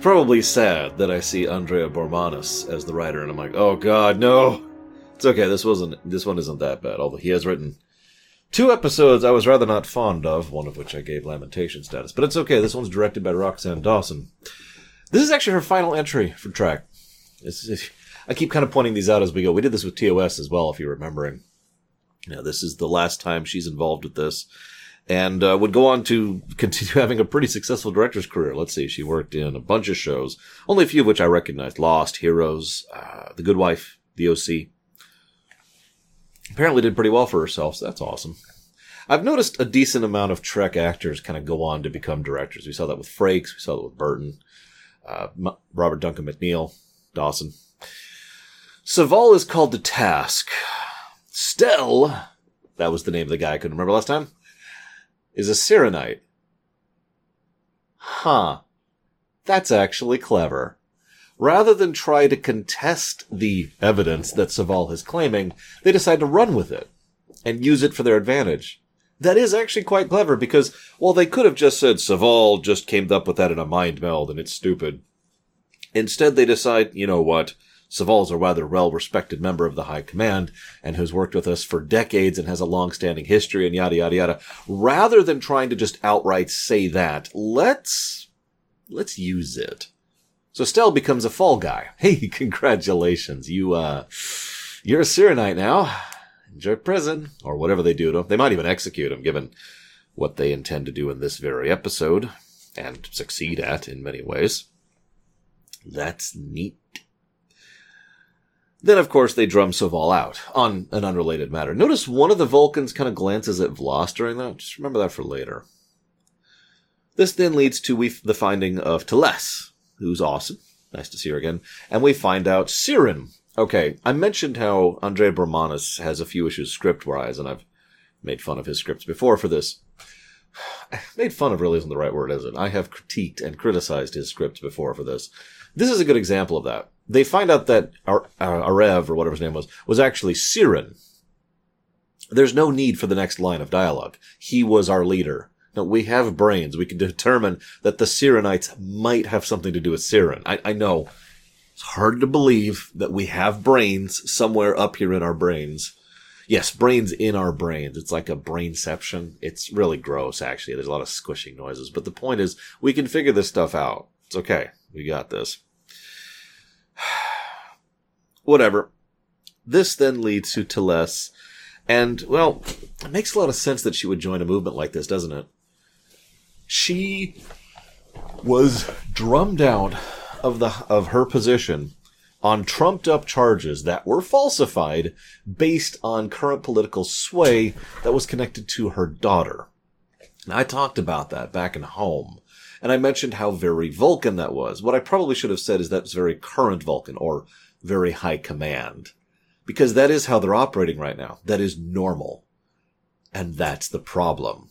probably sad that I see Andre Bormanis as the writer, and I'm like, oh god, no. It's okay. This wasn't. This one isn't that bad. Although he has written two episodes I was rather not fond of, one of which I gave lamentation status. But it's okay. This one's directed by Roxann Dawson. This is actually her final entry for it's, I keep kind of pointing these out as we go. We did this with TOS as well, if you're remembering. You know, this is the last time she's involved with this and uh, would go on to continue having a pretty successful director's career. Let's see, she worked in a bunch of shows, only a few of which I recognized: Lost, Heroes, uh, The Good Wife, The OC. Apparently, did pretty well for herself. So that's awesome. I've noticed a decent amount of Trek actors kind of go on to become directors. We saw that with Frakes, we saw that with Burton, uh, Robert Duncan McNeill, Dawson. Soval is called to task. Stel, that was the name of the guy I couldn't remember last time is a Syrrannite. Huh. That's actually clever. Rather than try to contest the evidence that Soval is claiming, they decide to run with it and use it for their advantage. That is actually quite clever because, well, they could have just said Soval just came up with that in a mind meld and it's stupid. Instead, they decide, you know what? Soval's a rather well-respected member of the High Command and who's worked with us for decades and has a long-standing history and yada yada yada. Rather than trying to just outright say that, let's let's use it. So Stel becomes a fall guy. Hey, congratulations. You uh you're a Syrrannite now. Enjoy prison or whatever they do to him. They might even execute him given what they intend to do in this very episode and succeed at in many ways. That's neat. Then, of course, they drum Soval out on an unrelated matter. Notice one of the Vulcans kind of glances at V'Las during that. Just remember that for later. This then leads to we, the finding of T'Les, who's awesome. Nice to see her again. And we find out Syrran. Okay, I mentioned how Andre Bormanis has a few issues script-wise, and I've made fun of his scripts before for this. made fun of really isn't the right word, is it? I have critiqued and criticized his script before for this. This is a good example of that they find out that Ar- uh, Arev, or whatever his name was, was actually Syrran. There's no need for the next line of dialogue. He was our leader. No, we have brains. We can determine that the Syrrannites might have something to do with Syrran. I, I know it's hard to believe that we have brains somewhere up here in our brains. Yes, brains in our brains. It's like a brainception. It's really gross, actually. There's a lot of squishing noises. But the point is, we can figure this stuff out. It's okay. We got this. Whatever. This then leads to T'Les, and well, it makes a lot of sense that she would join a movement like this, doesn't it? She was drummed out of the of her position on trumped up charges that were falsified based on current political sway that was connected to her daughter. And I talked about that back in home and I mentioned how very Vulcan that was. What I probably should have said is that's very current Vulcan or very high command. Because that is how they're operating right now. That is normal. And that's the problem.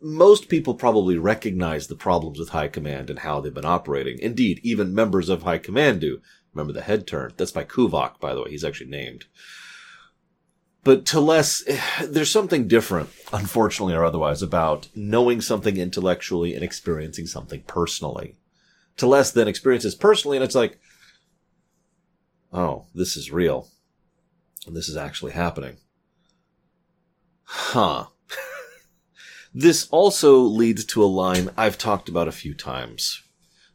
Most people probably recognize the problems with high command and how they've been operating. Indeed, even members of high command do. Remember the head turn? That's by Kuvok, by the way. He's actually named. But T'Les, eh, there's something different, unfortunately or otherwise, about knowing something intellectually and experiencing something personally. T'Les then experiences personally, and it's like, oh, this is real. This is actually happening. Huh. this also leads to a line I've talked about a few times.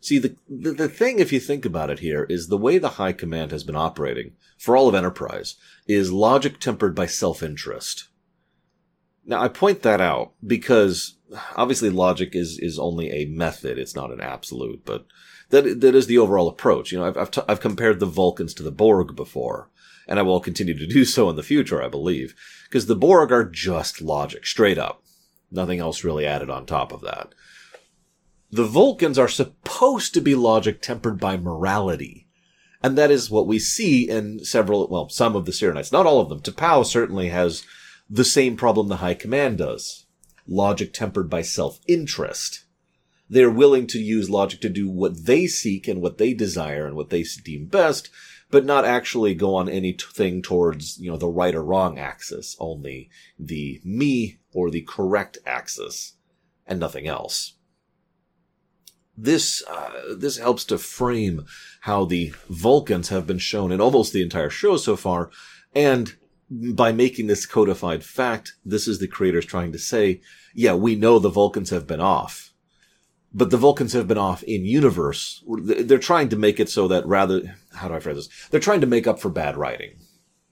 See, the, the, the thing, if you think about it here, is the way the High Command has been operating for all of Enterprise is logic tempered by self-interest. Now, I point that out because obviously logic is, is only a method. It's not an absolute, but that, that is the overall approach. You know, I've, I've, t- I've compared the Vulcans to the Borg before, and I will continue to do so in the future, I believe, because the Borg are just logic, straight up. Nothing else really added on top of that. The Vulcans are supposed to be logic tempered by morality. And that is what we see in several, well, some of the Syrrannites. Not all of them. T'Pau certainly has the same problem the High Command does. Logic tempered by self-interest. They're willing to use logic to do what they seek and what they desire and what they deem best, but not actually go on anything towards, you know, the right or wrong axis, only the me or the correct axis and nothing else this uh, this helps to frame how the Vulcans have been shown in almost the entire show so far, and by making this codified fact, this is the creators trying to say, yeah, we know the Vulcans have been off, but the Vulcans have been off in universe. They're trying to make it so that rather, how do I phrase this? They're trying to make up for bad writing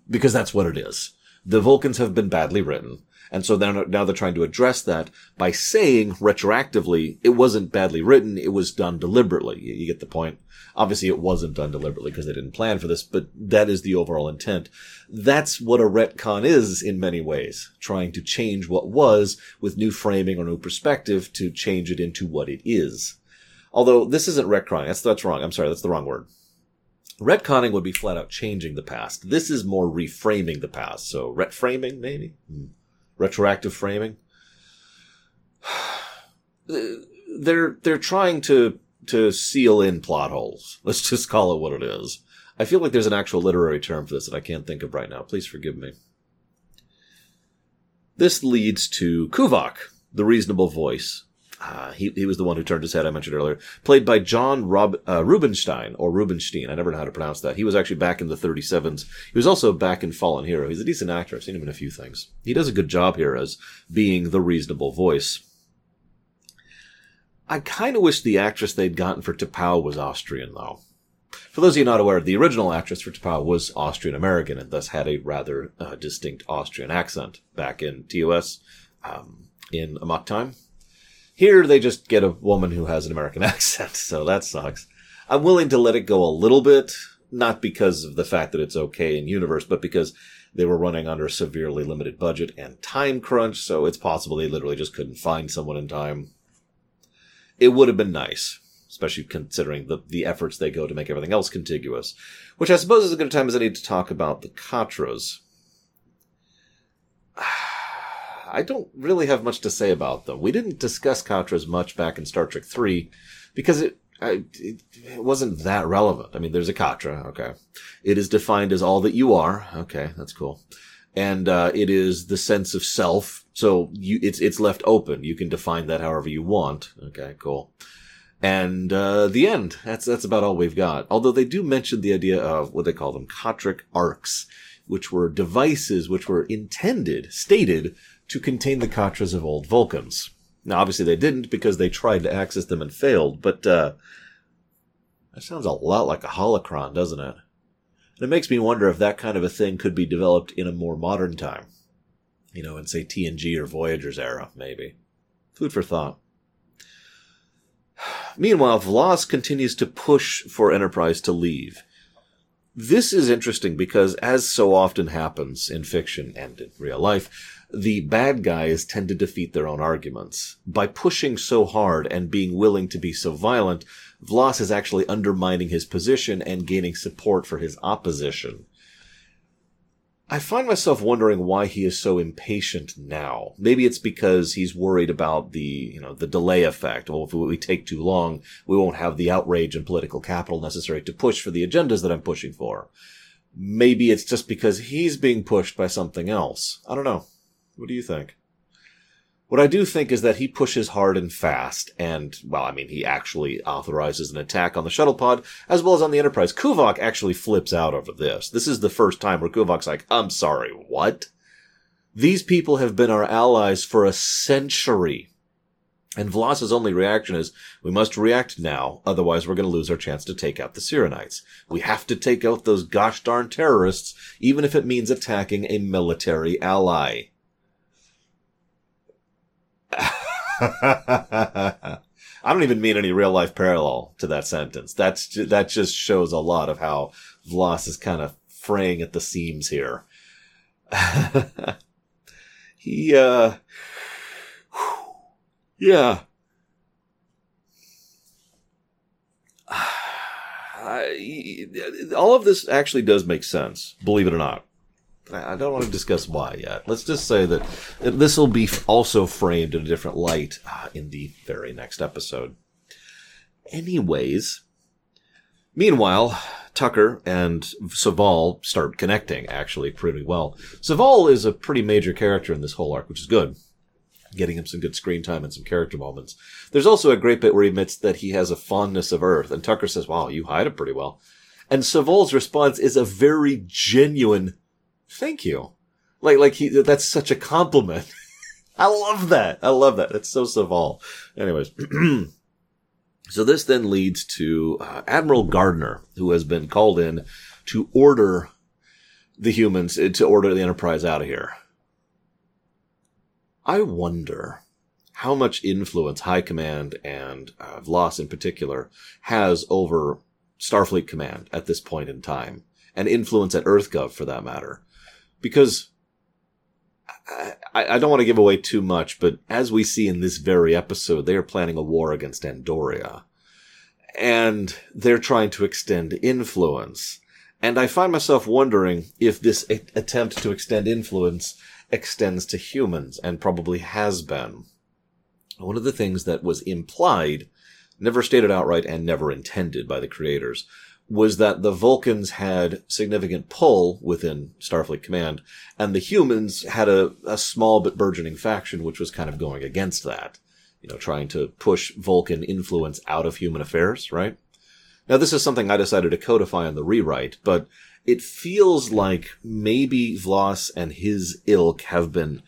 because that's what it is. The Vulcans have been badly written. And so now, now they're trying to address that by saying retroactively, it wasn't badly written, it was done deliberately. You, you get the point. Obviously it wasn't done deliberately because they didn't plan for this, but that is the overall intent. That's what a retcon is in many ways. Trying to change what was with new framing or new perspective to change it into what it is. Although this isn't retconning. That's, that's wrong. I'm sorry. That's the wrong word. Retconning would be flat out changing the past. This is more reframing the past. So retframing, maybe? Hmm retroactive framing. They're they're trying to to seal in plot holes. Let's just call it what it is. I feel like there's an actual literary term for this that I can't think of right now. Please forgive me. This leads to Kuvok, the reasonable voice, uh, he, he was the one who turned his head I mentioned earlier, played by John Rob, uh, or Rubinstein. I never know how to pronounce that. He was actually back in the 37s. He was also back in Fallen Hero. He's a decent actor. I've seen him in a few things. He does a good job here as being the reasonable voice. I kind of wish the actress they'd gotten for T'Pau was Austrian, though. For those of you not aware, the original actress for T'Pau was Austrian American and thus had a rather uh, distinct Austrian accent back in TOS um, in Amok Time. Here they just get a woman who has an American accent, so that sucks. I'm willing to let it go a little bit, not because of the fact that it's okay in universe, but because they were running under a severely limited budget and time crunch, so it's possible they literally just couldn't find someone in time. It would have been nice, especially considering the, the efforts they go to make everything else contiguous, which I suppose is as good a time as any to talk about the Katras. I don't really have much to say about them. We didn't discuss Katras much back in Star Trek 3 because it, I, it, it, wasn't that relevant. I mean, there's a Katra, okay. It is defined as all that you are, okay, that's cool. And, uh, it is the sense of self, so you, it's, it's left open. You can define that however you want, okay, cool. And, uh, the end. That's, that's about all we've got. Although they do mention the idea of what they call them, Katric arks, which were devices which were intended, stated, to contain the Katras of old Vulcans. Now, obviously they didn't because they tried to access them and failed, but, uh, that sounds a lot like a holocron, doesn't it? And it makes me wonder if that kind of a thing could be developed in a more modern time. You know, in say TNG or Voyager's era, maybe. Food for thought. Meanwhile, V'Las continues to push for Enterprise to leave. This is interesting because, as so often happens in fiction and in real life, the bad guys tend to defeat their own arguments. By pushing so hard and being willing to be so violent, V'Las is actually undermining his position and gaining support for his opposition. I find myself wondering why he is so impatient now. Maybe it's because he's worried about the, you know, the delay effect. Well, if we take too long, we won't have the outrage and political capital necessary to push for the agendas that I'm pushing for. Maybe it's just because he's being pushed by something else. I don't know. What do you think? What I do think is that he pushes hard and fast, and, well, I mean, he actually authorizes an attack on the shuttle pod, as well as on the Enterprise. Kuvok actually flips out over this. This is the first time where Kuvok's like, I'm sorry, what? These people have been our allies for a century. And V'Las's only reaction is, we must react now, otherwise we're going to lose our chance to take out the Syrrannites. We have to take out those gosh darn terrorists, even if it means attacking a military ally. I don't even mean any real life parallel to that sentence. That's ju- that just shows a lot of how V'Las is kind of fraying at the seams here. he, uh, yeah. I, all of this actually does make sense, believe it or not. I don't want to discuss why yet. Let's just say that this will be also framed in a different light uh, in the very next episode. Anyways, meanwhile, Tucker and Soval start connecting actually pretty well. Soval is a pretty major character in this whole arc, which is good. getting him some good screen time and some character moments. There's also a great bit where he admits that he has a fondness of Earth, and Tucker says, "Wow, you hide it pretty well." And Soval's response is a very genuine, "Thank you." Like, like he, that's such a compliment. I love that. I love that. That's so Soval. Anyways. so this then leads to uh, Admiral Gardner, who has been called in to order the humans, uh, to order the Enterprise out of here. I wonder how much influence High Command and uh, V'Las in particular has over Starfleet Command at this point in time, and influence at EarthGov for that matter. Because I, I don't want to give away too much, but as we see in this very episode, they are planning a war against Andoria. And they're trying to extend influence. And I find myself wondering if this a- attempt to extend influence extends to humans, and probably has been. One of the things that was implied, never stated outright and never intended by the creators, was that the Vulcans had significant pull within Starfleet Command, and the humans had a, a small but burgeoning faction which was kind of going against that. You know, trying to push Vulcan influence out of human affairs, right? Now, this is something I decided to codify in the rewrite, but it feels like maybe V'Las and his ilk have been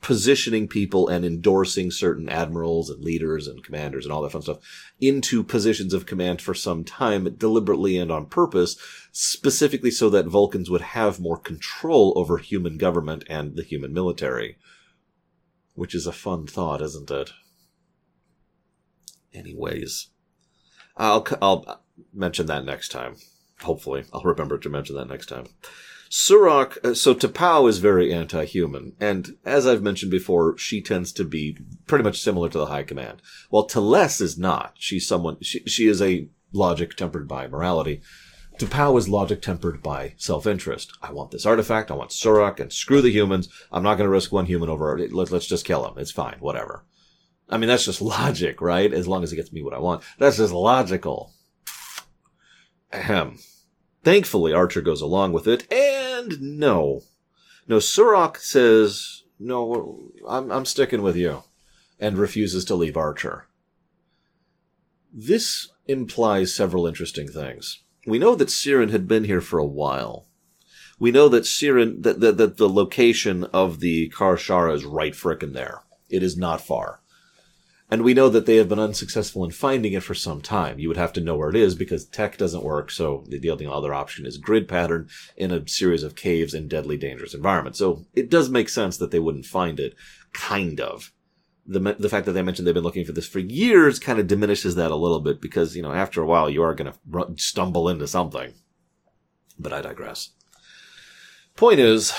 positioning people and endorsing certain admirals and leaders and commanders and all that fun stuff into positions of command for some time, deliberately and on purpose, specifically so that Vulcans would have more control over human government and the human military. Which is a fun thought, isn't it? Anyways, I'll, I'll mention that next time. Hopefully, I'll remember to mention that next time. Surak, uh, so T'Pau is very anti-human, and as I've mentioned before, she tends to be pretty much similar to the High Command. While T'Les is not. She's someone, she, she is a logic tempered by morality. T'Pau is logic tempered by self-interest. I want this artifact, I want Surak, and screw the humans. I'm not gonna risk one human over, let, let's just kill him. It's fine, whatever. I mean, that's just logic, right? As long as it gets me what I want. That's just logical. Ahem. Thankfully, Archer goes along with it, and no. No, Surak says, no, I'm, I'm sticking with you, and refuses to leave Archer. This implies several interesting things. We know that Syrran had been here for a while. We know that Syrran, that, that, that the location of the Kir'Shara is right frickin' there. It is not far. And we know that they have been unsuccessful in finding it for some time. You would have to know where it is because tech doesn't work. So the only other option is grid pattern in a series of caves in deadly dangerous environments. So it does make sense that they wouldn't find it. Kind of. The, the fact that they mentioned they've been looking for this for years kind of diminishes that a little bit because, you know, after a while you are going to stumble into something. But I digress. Point is,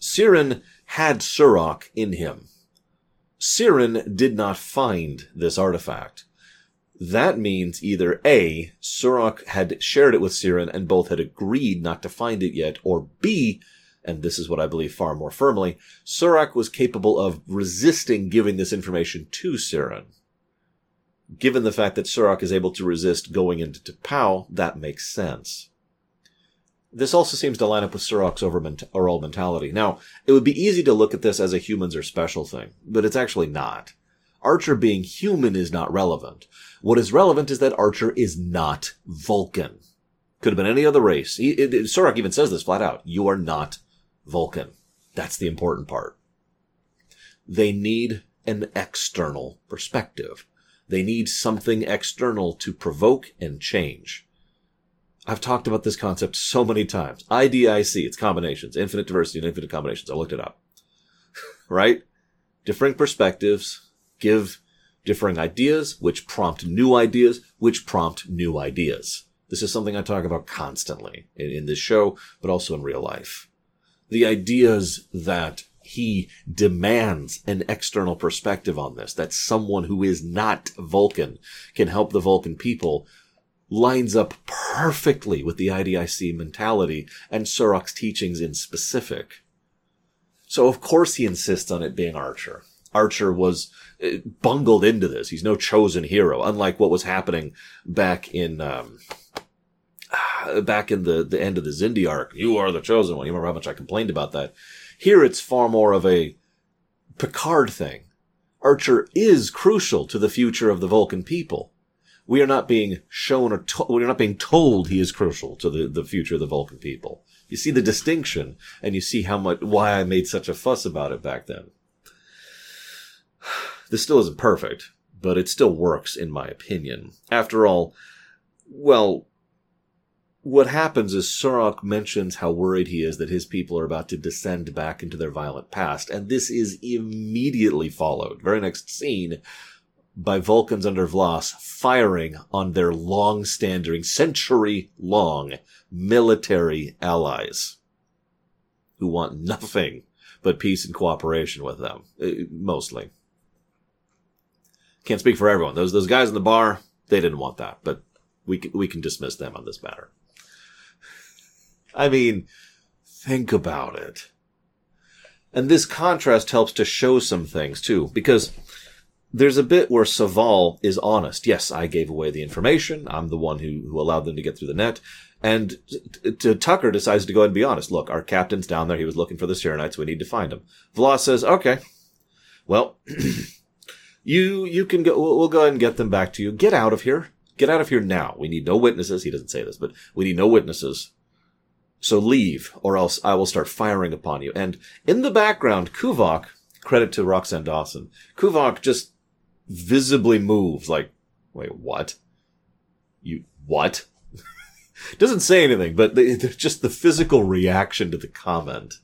Syrran had Surak in him Syrran did not find this artifact. That means either A, Surak had shared it with Syrran and both had agreed not to find it yet, or B, and this is what I believe far more firmly, Surak was capable of resisting giving this information to Syrran. Given the fact that Surak is able to resist going into T'Pau, that makes sense. This also seems to line up with Surak's overall mentality. Now, it would be easy to look at this as a humans are special thing, but it's actually not. Archer being human is not relevant. What is relevant is that Archer is not Vulcan. Could have been any other race. He, it, Surak even says this flat out. You are not Vulcan. That's the important part. They need an external perspective. They need something external to provoke and change. I've talked about this concept so many times. IDIC, it's combinations, infinite diversity and infinite combinations. I looked it up. right? Differing perspectives give differing ideas, which prompt new ideas, which prompt new ideas. This is something I talk about constantly in, in this show, but also in real life. The ideas that he demands an external perspective on this, that someone who is not Vulcan can help the Vulcan people lines up perfectly with the IDIC mentality and Surak's teachings in specific. So of course he insists on it being Archer. Archer was uh, bungled into this. He's no chosen hero, unlike what was happening back in, um, back in the, the end of the Xindi arc. You are the chosen one. You remember how much I complained about that. Here it's far more of a Picard thing. Archer is crucial to the future of the Vulcan people. We are not being shown or to- we're not being told he is crucial to the, the future of the Vulcan people. You see the distinction and you see how much, why I made such a fuss about it back then. This still isn't perfect, but it still works in my opinion. After all, well, what happens is Surak mentions how worried he is that his people are about to descend back into their violent past, and this is immediately followed, very next scene, by Vulcans under V'Las firing on their long-standing, century-long military allies who want nothing but peace and cooperation with them, uh, mostly. Can't speak for everyone. Those those guys in the bar, they didn't want that, but we we can dismiss them on this matter. I mean, think about it. And this contrast helps to show some things too, because there's a bit where Soval is honest. Yes, I gave away the information. I'm the one who, who allowed them to get through the net. And t- t- Tucker decides to go and be honest. Look, our captain's down there. He was looking for the Syrrannites. We need to find him. V'Las says, okay, well, you, you can go, we'll, we'll go ahead and get them back to you. Get out of here. Get out of here now. We need no witnesses. He doesn't say this, but we need no witnesses. So leave, or else I will start firing upon you. And in the background, Kuvok, credit to Roxann Dawson, Kuvok just visibly moves like, wait, what? You, what? Doesn't say anything, but the, the, just the physical reaction to the comment.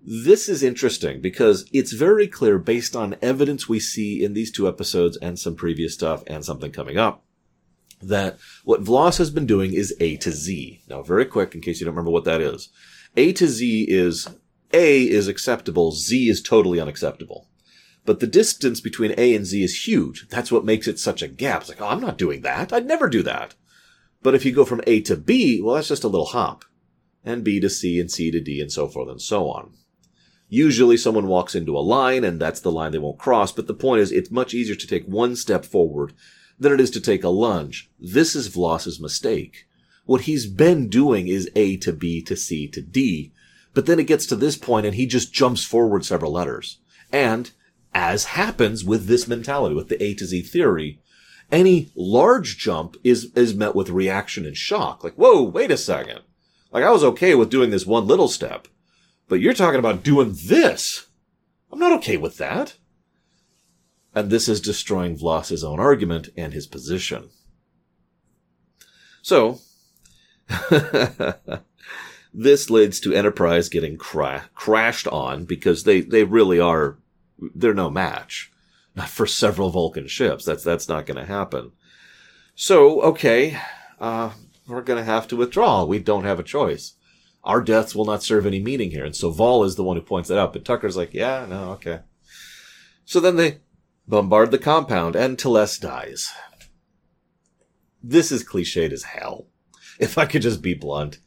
This is interesting because it's very clear based on evidence we see in these two episodes and some previous stuff and something coming up that what V'Las has been doing is A to Z. Now, very quick, in case you don't remember what that is. A to Z is A is acceptable, Z is totally unacceptable. But the distance between A and Z is huge. That's what makes it such a gap. It's like, oh, I'm not doing that. I'd never do that. But if you go from A to B, well, that's just a little hop. And B to C and C to D and so forth and so on. Usually someone walks into a line and that's the line they won't cross, but the point is it's much easier to take one step forward than it is to take a lunge. This is V'Las's mistake. What he's been doing is A to B to C to D, but then it gets to this point and he just jumps forward several letters. And, as happens with this mentality, with the A to Z theory, any large jump is, is met with reaction and shock. Like, whoa, wait a second. Like, I was okay with doing this one little step, but you're talking about doing this. I'm not okay with that and this is destroying V'Las's own argument and his position. So, this leads to Enterprise getting cra- crashed on because they, they really are, they're no match. Not for several Vulcan ships. That's, that's not going to happen. So, okay, uh, we're going to have to withdraw. We don't have a choice. Our deaths will not serve any meaning here. And so Vol is the one who points that out, but Tucker's like, yeah, no, okay. So then they bombard the compound, and T'Les dies. This is cliched as hell. If I could just be blunt.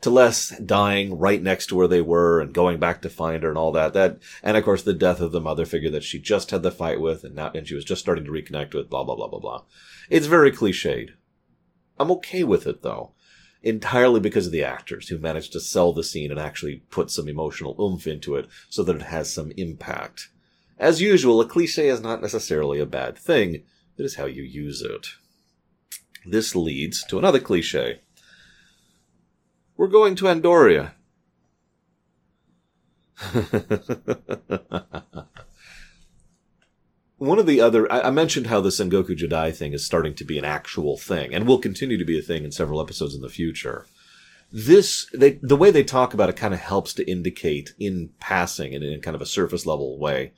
T'Les dying right next to where they were and going back to find her and all that. That, and of course the death of the mother figure that she just had the fight with and now, and she was just starting to reconnect with, blah, blah, blah, blah, blah. It's very cliched. I'm okay with it though. Entirely because of the actors who managed to sell the scene and actually put some emotional oomph into it so that it has some impact. As usual, a cliche is not necessarily a bad thing. It is how you use it. This leads to another cliche. We're going to Andoria. One of the other, I, mentioned how the Sengoku Jidai thing is starting to be an actual thing, and will continue to be a thing in several episodes in the future. This, they, the way they talk about it kind of helps to indicate in passing and in kind of a surface level way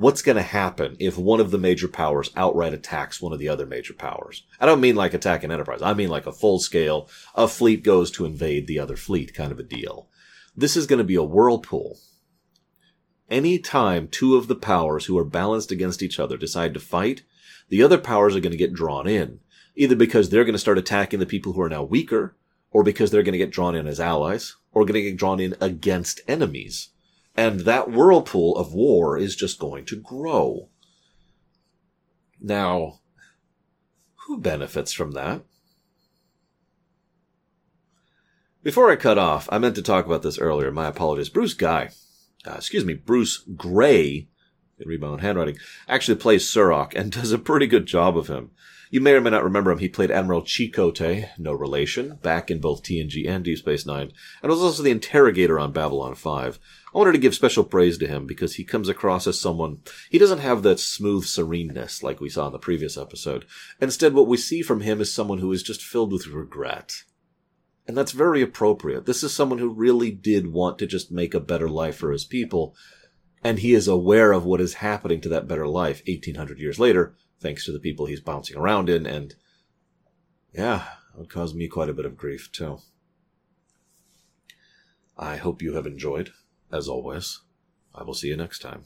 what's going to happen if one of the major powers outright attacks one of the other major powers. I don't mean like attack an enterprise. I mean like a full scale, a fleet goes to invade the other fleet kind of a deal. This is going to be a whirlpool. Any time two of the powers who are balanced against each other decide to fight, the other powers are going to get drawn in, either because they're going to start attacking the people who are now weaker, or because they're going to get drawn in as allies, or going to get drawn in against enemies. And that whirlpool of war is just going to grow. Now, who benefits from that? Before I cut off, I meant to talk about this earlier. My apologies. Bruce Guy, uh, excuse me, Bruce Gray, in Own Handwriting, actually plays Surak and does a pretty good job of him. You may or may not remember him. He played Admiral Chekote, no relation, back in both TNG and Deep Space Nine, and was also the interrogator on Babylon 5. I wanted to give special praise to him because he comes across as someone, he doesn't have that smooth sereneness like we saw in the previous episode. Instead, what we see from him is someone who is just filled with regret. And that's very appropriate. This is someone who really did want to just make a better life for his people, and he is aware of what is happening to that better life 1800 years later, thanks to the people he's bouncing around in, and yeah, it cause me quite a bit of grief too. I hope you have enjoyed. As always, I will see you next time.